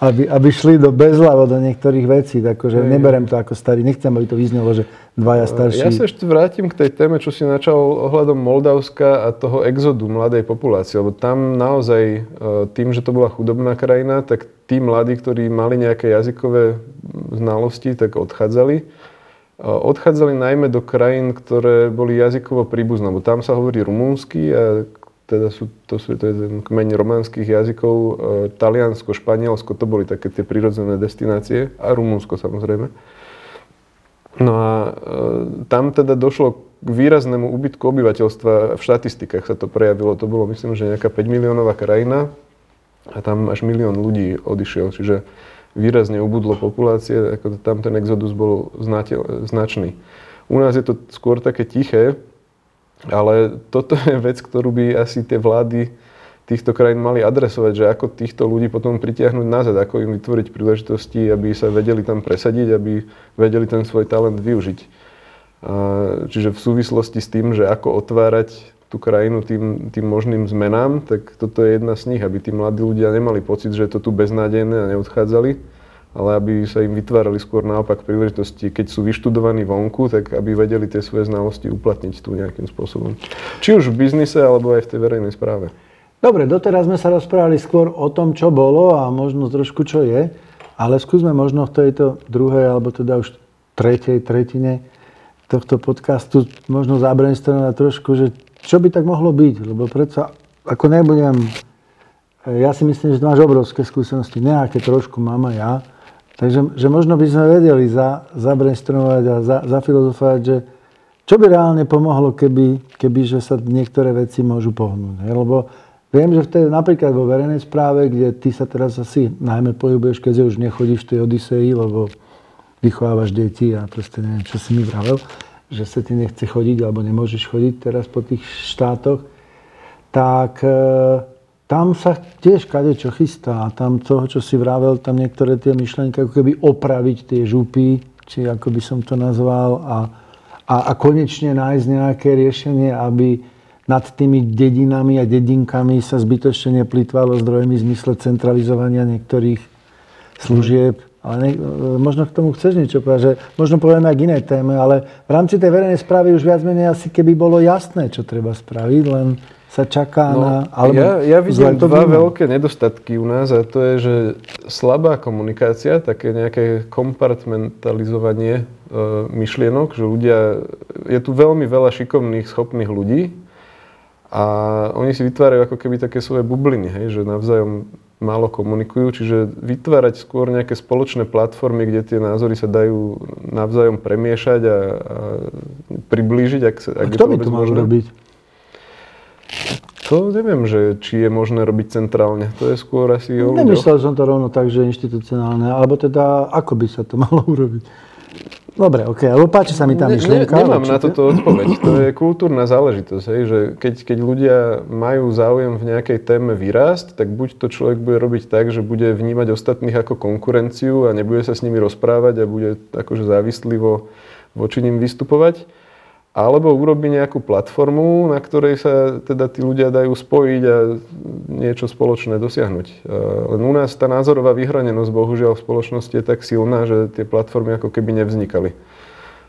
aby, aby šli do bezľavo do niektorých vecí. Takže mm. neberem to ako starý. Nechcem, aby to vyznelo, že dvaja starší. Ja sa ešte vrátim k tej téme, čo si načal ohľadom Moldavska a toho exodu mladej populácie. Lebo tam naozaj e, tým, že to bola chudobná krajina, tak tí mladí, ktorí mali nejaké jazykové znalosti, tak odchádzali Odchádzali najmä do krajín, ktoré boli jazykovo príbuzné, lebo tam sa hovorí rumúnsky a teda sú, to, sú, to je kmeň románskych jazykov. E, Taliansko, Španielsko, to boli také tie prírodzené destinácie a Rumúnsko samozrejme. No a e, tam teda došlo k výraznému úbytku obyvateľstva. V štatistikách sa to prejavilo. To bolo, myslím, že nejaká 5 miliónová krajina a tam až milión ľudí odišiel. Čiže výrazne ubudlo populácie, ako tam ten exodus bol značný. U nás je to skôr také tiché, ale toto je vec, ktorú by asi tie vlády týchto krajín mali adresovať, že ako týchto ľudí potom pritiahnuť nazad, ako im vytvoriť príležitosti, aby sa vedeli tam presadiť, aby vedeli ten svoj talent využiť. Čiže v súvislosti s tým, že ako otvárať tú krajinu tým, tým možným zmenám, tak toto je jedna z nich, aby tí mladí ľudia nemali pocit, že je to tu beznádejné a neodchádzali, ale aby sa im vytvárali skôr naopak príležitosti, keď sú vyštudovaní vonku, tak aby vedeli tie svoje znalosti uplatniť tu nejakým spôsobom. Či už v biznise, alebo aj v tej verejnej správe. Dobre, doteraz sme sa rozprávali skôr o tom, čo bolo a možno trošku čo je, ale skúsme možno v tejto druhej, alebo teda už tretej tretine tohto podcastu možno zabrainstormovať trošku, že čo by tak mohlo byť? Lebo predsa, ako nebudem, ja si myslím, že máš obrovské skúsenosti, nejaké trošku mám aj ja, takže že možno by sme vedeli za, zabrainstormovať a za, zafilozofovať, že čo by reálne pomohlo, keby, keby že sa niektoré veci môžu pohnúť. Hej? Lebo viem, že v tej, napríklad vo verejnej správe, kde ty sa teraz asi najmä pohybuješ, keďže už nechodíš v tej Odiseji, lebo vychovávaš deti a proste neviem, čo si mi vravel, že sa ti nechce chodiť alebo nemôžeš chodiť teraz po tých štátoch, tak e, tam sa tiež kade čo chystá. Tam toho, čo si vravel, tam niektoré tie myšlenky, ako keby opraviť tie župy, či ako by som to nazval, a, a, a konečne nájsť nejaké riešenie, aby nad tými dedinami a dedinkami sa zbytočne neplýtvalo zdrojmi v zmysle centralizovania niektorých služieb ale ne, možno k tomu chceš niečo povedať, že možno povieme aj k inej téme, ale v rámci tej verejnej správy už viac menej asi keby bolo jasné, čo treba spraviť, len sa čaká no, na... Alebo ja, ja vidím dva vnímam. veľké nedostatky u nás a to je, že slabá komunikácia, také nejaké kompartmentalizovanie e, myšlienok, že ľudia... Je tu veľmi veľa šikovných, schopných ľudí a oni si vytvárajú ako keby také svoje bubliny, hej, že navzájom málo komunikujú, čiže vytvárať skôr nejaké spoločné platformy, kde tie názory sa dajú navzájom premiešať a, a priblížiť. Ak, sa, ak a kto by to mal robiť? To neviem, že či je možné robiť centrálne. To je skôr asi o Nemyslel som to rovno tak, že inštitucionálne, alebo teda ako by sa to malo urobiť. Dobre, ok, alebo páči sa mi tá myšlienka. Ne, nemám určite. na toto odpoveď. To je kultúrna záležitosť, hej, že keď, keď ľudia majú záujem v nejakej téme vyrásť, tak buď to človek bude robiť tak, že bude vnímať ostatných ako konkurenciu a nebude sa s nimi rozprávať a bude akože závislivo voči ním vystupovať, alebo urobí nejakú platformu, na ktorej sa teda tí ľudia dajú spojiť a niečo spoločné dosiahnuť. Len u nás tá názorová vyhranenosť bohužiaľ v spoločnosti je tak silná, že tie platformy ako keby nevznikali.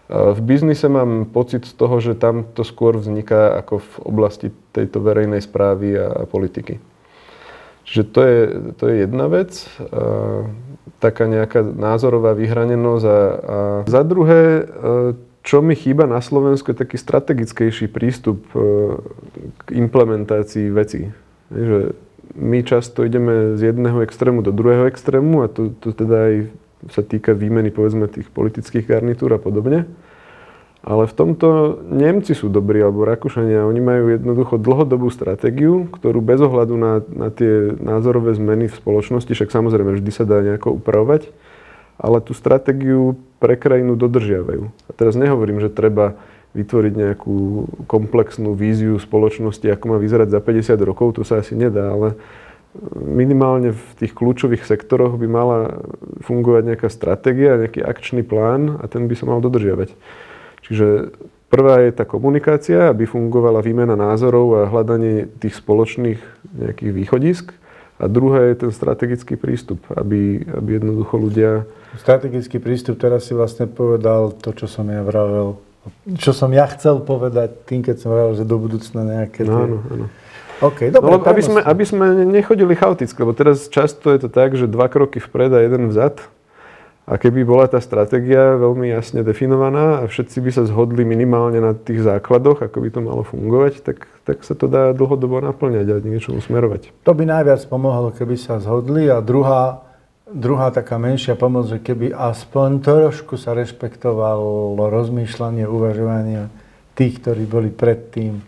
V biznise mám pocit z toho, že tam to skôr vzniká ako v oblasti tejto verejnej správy a politiky. Čiže to je, to je jedna vec, taká nejaká názorová vyhranenosť. A, a za druhé, čo mi chýba na Slovensku je taký strategickejší prístup e, k implementácii vecí. Že my často ideme z jedného extrému do druhého extrému a to, to teda aj sa týka výmeny povedzme tých politických garnitúr a podobne. Ale v tomto Nemci sú dobrí, alebo Rakúšania. Oni majú jednoducho dlhodobú stratégiu, ktorú bez ohľadu na, na tie názorové zmeny v spoločnosti, však samozrejme vždy sa dá nejako upravovať, ale tú stratégiu pre krajinu dodržiavajú. A teraz nehovorím, že treba vytvoriť nejakú komplexnú víziu spoločnosti, ako má vyzerať za 50 rokov, to sa asi nedá, ale minimálne v tých kľúčových sektoroch by mala fungovať nejaká stratégia, nejaký akčný plán a ten by sa mal dodržiavať. Čiže prvá je tá komunikácia, aby fungovala výmena názorov a hľadanie tých spoločných nejakých východisk. A druhá je ten strategický prístup, aby, aby jednoducho ľudia... Strategický prístup, teraz si vlastne povedal to, čo som ja vravel, čo som ja chcel povedať tým, keď som vravel, že do budúcna nejaké... Tie... Áno, áno. OK, dobre. No, aby, sme, aby sme nechodili chaoticky, lebo teraz často je to tak, že dva kroky vpred a jeden vzad. A keby bola tá stratégia veľmi jasne definovaná a všetci by sa zhodli minimálne na tých základoch, ako by to malo fungovať, tak, tak sa to dá dlhodobo naplňať a niečomu smerovať. To by najviac pomohlo, keby sa zhodli. A druhá, druhá taká menšia pomoc, že keby aspoň trošku sa rešpektovalo rozmýšľanie, uvažovanie tých, ktorí boli predtým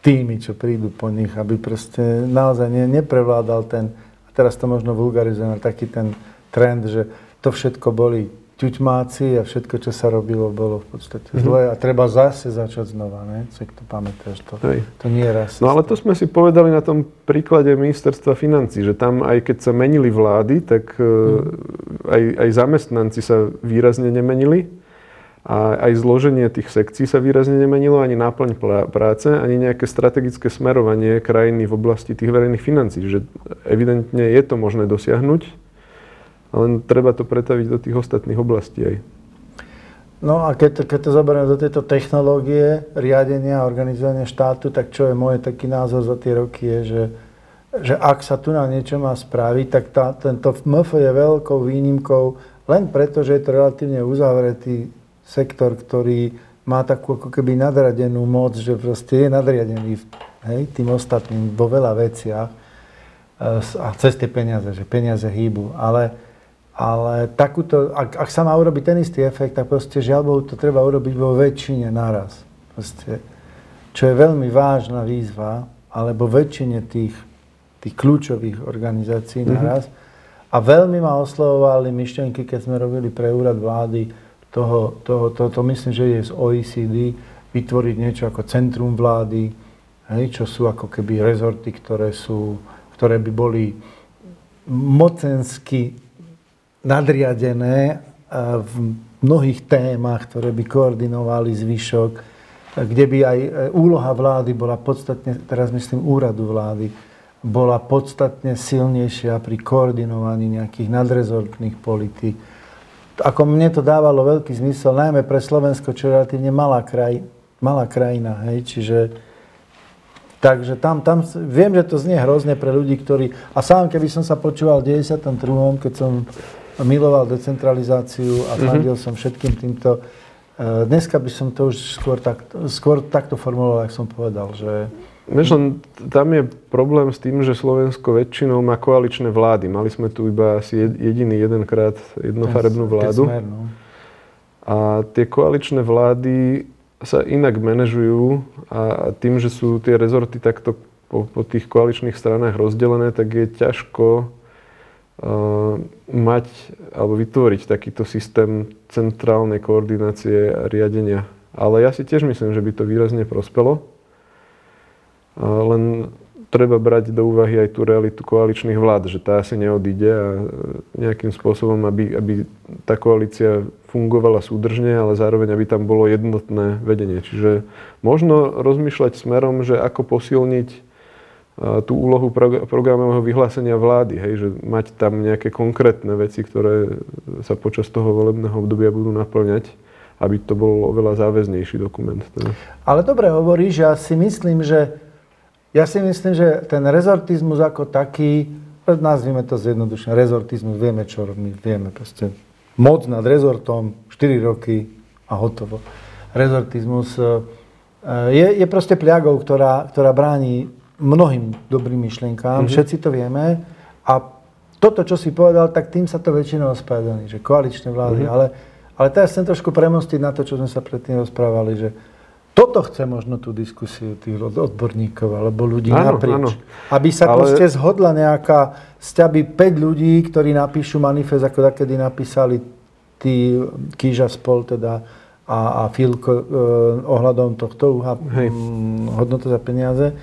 tými, čo prídu po nich, aby proste naozaj ne, neprevládal ten, a teraz to možno vulgarizujeme, taký ten trend, že to všetko boli ťuťmáci a všetko, čo sa robilo, bolo v podstate mm-hmm. zlé a treba zase začať znova, ne? Cek to pamätáš, to, to nie je raz. No ale to sme si povedali na tom príklade ministerstva financí, že tam aj keď sa menili vlády, tak mm. aj, aj zamestnanci sa výrazne nemenili a aj zloženie tých sekcií sa výrazne nemenilo, ani náplň práce, ani nejaké strategické smerovanie krajiny v oblasti tých verejných financí. Že evidentne je to možné dosiahnuť, len treba to pretaviť do tých ostatných oblastí aj. No a keď to, keď to zoberieme do tejto technológie riadenia a organizovania štátu, tak čo je môj taký názor za tie roky je, že, že ak sa tu na niečo má spraviť, tak tá, tento MF je veľkou výnimkou len preto, že je to relatívne uzavretý sektor, ktorý má takú ako keby nadradenú moc, že proste je nadriadený hej, tým ostatným vo veľa veciach e, a cez tie peniaze, že peniaze hýbu. Ale, ale takúto, ak, ak sa má urobiť ten istý efekt, tak proste žiaľ Bohu to treba urobiť vo väčšine naraz. Proste, čo je veľmi vážna výzva, alebo väčšine tých, tých kľúčových organizácií mm-hmm. naraz. A veľmi ma oslovovali myšlienky, keď sme robili pre úrad vlády, toho, toho, to, to myslím, že je z OECD, vytvoriť niečo ako centrum vlády, hej, čo sú ako keby rezorty, ktoré, sú, ktoré by boli mocensky nadriadené v mnohých témach, ktoré by koordinovali zvyšok, kde by aj eh, úloha vlády bola podstatne, teraz myslím úradu vlády, bola podstatne silnejšia pri koordinovaní nejakých nadrezortných politík ako mne to dávalo veľký zmysel, najmä pre Slovensko, čo je relatívne malá, kraj, malá krajina, hej, čiže Takže tam, tam, viem, že to znie hrozne pre ľudí, ktorí... A sám, keby som sa počúval v 92., keď som miloval decentralizáciu a mhm. fandil mm-hmm. som všetkým týmto... Eh, dneska by som to už skôr, tak, skôr takto formuloval, ako som povedal, že Vieš, len tam je problém s tým, že Slovensko väčšinou má koaličné vlády. Mali sme tu iba asi jediný jedenkrát jednofarebnú vládu. No. A tie koaličné vlády sa inak manažujú a tým, že sú tie rezorty takto po, po tých koaličných stranách rozdelené, tak je ťažko mať alebo vytvoriť takýto systém centrálnej koordinácie a riadenia. Ale ja si tiež myslím, že by to výrazne prospelo len treba brať do úvahy aj tú realitu koaličných vlád, že tá asi neodíde a e, nejakým spôsobom, aby, aby tá koalícia fungovala súdržne, ale zároveň, aby tam bolo jednotné vedenie. Čiže možno rozmýšľať smerom, že ako posilniť tú úlohu programového vyhlásenia vlády, hej, že mať tam nejaké konkrétne veci, ktoré sa počas toho volebného obdobia budú naplňať, aby to bol oveľa záväznejší dokument. Teda. Ale dobre hovoríš, ja si myslím, že ja si myslím, že ten rezortizmus ako taký, nazvime to zjednodušene, rezortizmus, vieme čo my vieme proste. Moc nad rezortom, 4 roky a hotovo. Rezortizmus e, je, je proste pliagou, ktorá, ktorá bráni mnohým dobrým myšlienkám, mm-hmm. všetci to vieme a toto, čo si povedal, tak tým sa to väčšinou ospravedlní, že koaličné vlády, mm-hmm. ale, ale teraz chcem trošku premostiť na to, čo sme sa predtým rozprávali, že toto chce možno tú diskusiu tých odborníkov alebo ľudí áno, naprieč. Áno. Aby sa Ale... proste zhodla nejaká sťaby 5 ľudí, ktorí napíšu manifest, ako takedy napísali tí Kýža spol teda a, a Filko eh, ohľadom tohto uha, hm, hodnota za peniaze.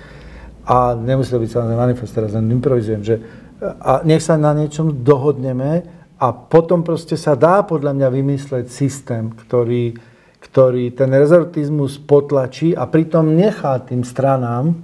A nemusí to byť samozrejme manifest, teraz len improvizujem, že a nech sa na niečom dohodneme a potom proste sa dá podľa mňa vymysleť systém, ktorý, ktorý ten rezortizmus potlačí a pritom nechá tým stranám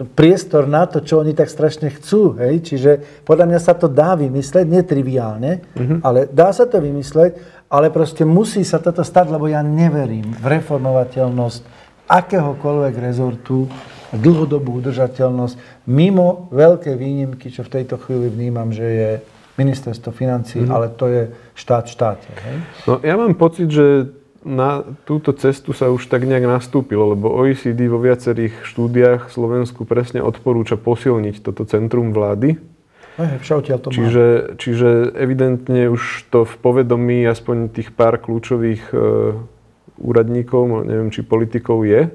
priestor na to, čo oni tak strašne chcú. Hej? Čiže podľa mňa sa to dá vymysleť, netriviálne, mm-hmm. ale dá sa to vymysleť, ale proste musí sa toto stať, lebo ja neverím v reformovateľnosť akéhokoľvek rezortu, dlhodobú udržateľnosť, mimo veľké výnimky, čo v tejto chvíli vnímam, že je ministerstvo financí, mm-hmm. ale to je štát štáte. Hej? No ja mám pocit, že na túto cestu sa už tak nejak nastúpilo, lebo OECD vo viacerých štúdiách Slovensku presne odporúča posilniť toto centrum vlády. to čiže, čiže evidentne už to v povedomí aspoň tých pár kľúčových e, úradníkov, neviem či politikov je.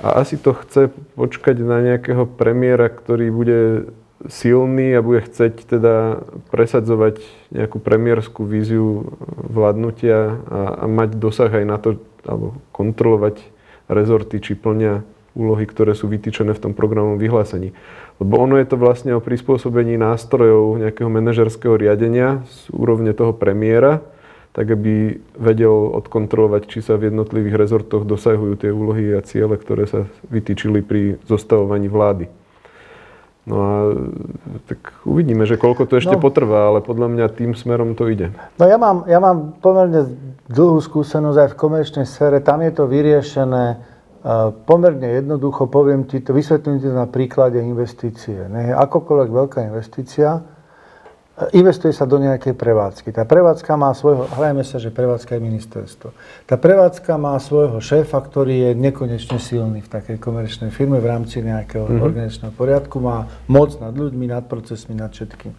A asi to chce počkať na nejakého premiéra, ktorý bude silný a bude chceť teda presadzovať nejakú premiérskú víziu vládnutia a, a mať dosah aj na to, alebo kontrolovať rezorty, či plnia úlohy, ktoré sú vytýčené v tom programovom vyhlásení. Lebo ono je to vlastne o prispôsobení nástrojov nejakého manažerského riadenia z úrovne toho premiéra, tak aby vedel odkontrolovať, či sa v jednotlivých rezortoch dosahujú tie úlohy a ciele, ktoré sa vytýčili pri zostavovaní vlády. No a tak uvidíme, že koľko to ešte no. potrvá, ale podľa mňa tým smerom to ide. No ja mám, ja mám pomerne dlhú skúsenosť aj v komerčnej sfére. Tam je to vyriešené uh, pomerne jednoducho. Poviem ti to, vysvetlím ti to na príklade investície. Ne? Akokoľvek veľká investícia, investuje sa do nejakej prevádzky. Tá prevádzka má svojho, hrajme sa, že prevádzka je ministerstvo. Tá prevádzka má svojho šéfa, ktorý je nekonečne silný v takej komerčnej firme v rámci nejakého mm-hmm. organizačného poriadku, má moc nad ľuďmi, nad procesmi, nad všetkým.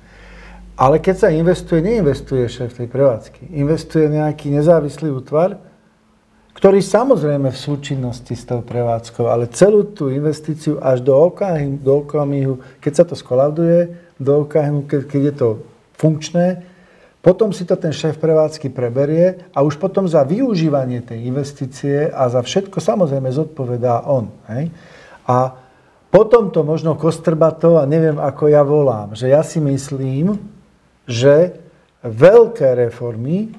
Ale keď sa investuje, neinvestuje šéf tej prevádzky. Investuje nejaký nezávislý útvar, ktorý samozrejme v súčinnosti s tou prevádzkou, ale celú tú investíciu až do okamihu, do okamihu keď sa to skolauduje, do OKM, keď, keď je to funkčné, potom si to ten šéf prevádzky preberie a už potom za využívanie tej investície a za všetko samozrejme zodpovedá on. Hej? A potom to možno kostrbato a neviem, ako ja volám, že ja si myslím, že veľké reformy,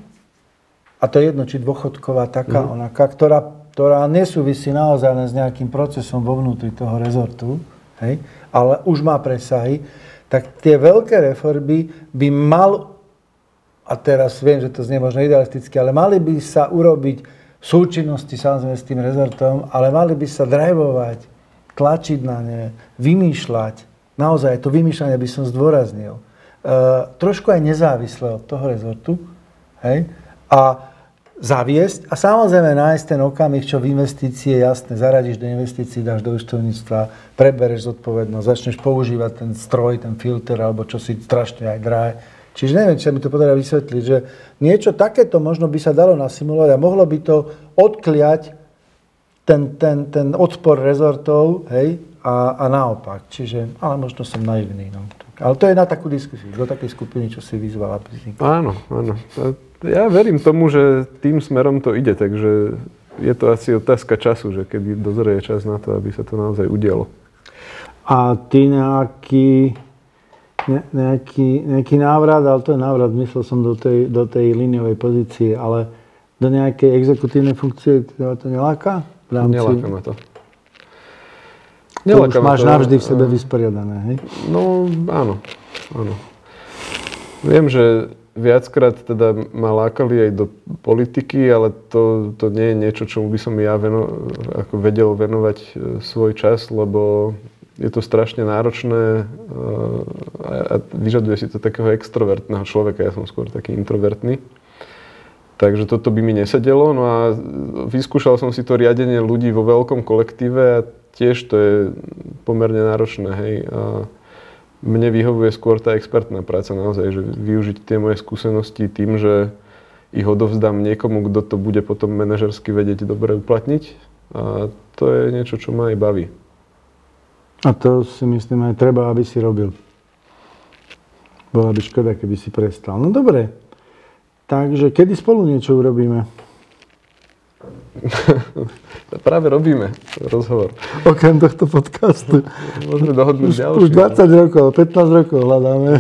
a to je jedno, či dôchodková taká, mm. onaká, ktorá, ktorá nesúvisí naozaj s nejakým procesom vo vnútri toho rezortu, hej, ale už má presahy, tak tie veľké reformy by mal, a teraz viem, že to znie možno idealisticky, ale mali by sa urobiť v súčinnosti samozrejme s tým rezortom, ale mali by sa drivovať, tlačiť na ne, vymýšľať. Naozaj, to vymýšľanie by som zdôraznil. E, trošku aj nezávisle od toho rezortu. Hej? A zaviesť a samozrejme nájsť ten okamih, čo v investície, jasne, zaradíš do investícií, dáš do účtovníctva, prebereš zodpovednosť, začneš používať ten stroj, ten filter, alebo čo si strašne aj drahé. Čiže neviem, či sa mi to podarí vysvetliť, že niečo takéto možno by sa dalo nasimulovať a mohlo by to odkliať ten, ten, ten odpor rezortov, hej, a, a naopak. Čiže, ale možno som naivný. No. Ale to je na takú diskusiu, do takej skupiny, čo si vyzvala. Áno, áno. Ja verím tomu, že tým smerom to ide, takže je to asi otázka času, že kedy dozrie čas na to, aby sa to naozaj udialo. A ty nejaký, ne, nejaký, nejaký návrat, ale to je návrat, myslel som do tej, do tej líniovej pozície, ale do nejakej exekutívnej funkcie to neláka? V rámci... Neláka ma to. Neláka to už máš to, navždy v sebe vysporiadané, hej? No, áno, áno. Viem, že viackrát teda ma lákali aj do politiky, ale to, to nie je niečo, čomu by som ja veno, ako vedel venovať e, svoj čas, lebo je to strašne náročné e, a vyžaduje si to takého extrovertného človeka. Ja som skôr taký introvertný. Takže toto by mi nesedelo. No a vyskúšal som si to riadenie ľudí vo veľkom kolektíve a tiež to je pomerne náročné. Hej. A mne vyhovuje skôr tá expertná práca naozaj, že využiť tie moje skúsenosti tým, že ich odovzdám niekomu, kto to bude potom manažersky vedieť dobre uplatniť. A to je niečo, čo ma aj baví. A to si myslím aj treba, aby si robil. Bola by škoda, keby si prestal. No dobre. Takže kedy spolu niečo urobíme? Práve robíme rozhovor. Okrem tohto podcastu. Môžeme dohodnúť Už, ďalší. už 20 rokov, 15 rokov hľadáme.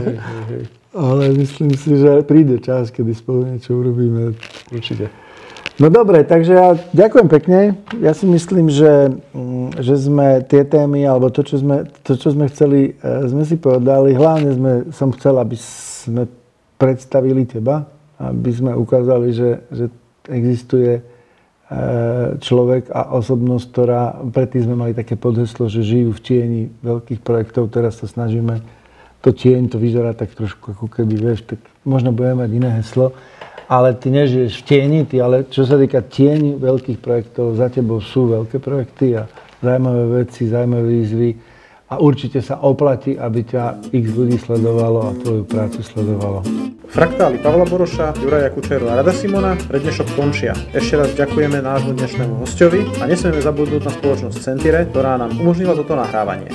Ale myslím si, že príde čas, kedy spolu niečo urobíme. Určite. No dobre, takže ja ďakujem pekne. Ja si myslím, že, mm, že sme tie témy, alebo to, čo sme, to, čo sme chceli, e, sme si povedali. Hlavne sme, som chcel, aby sme predstavili teba, aby sme ukázali, že, že existuje človek a osobnosť, ktorá, predtým sme mali také podheslo, že žijú v tieni veľkých projektov, teraz sa snažíme to tieň, to vyzerá tak trošku ako keby, vieš, tak možno budeme mať iné heslo, ale ty nežiješ v tieni, ty, ale čo sa týka tieni veľkých projektov, za tebou sú veľké projekty a zaujímavé veci, zaujímavé výzvy a určite sa oplatí, aby ťa x ľudí sledovalo a tvoju prácu sledovalo. Fraktály Pavla Boroša, Juraja Kučeru a Rada Simona pre dnešok končia. Ešte raz ďakujeme nášmu dnešnému hostovi a nesmieme zabudnúť na spoločnosť Centire, ktorá nám umožnila toto nahrávanie.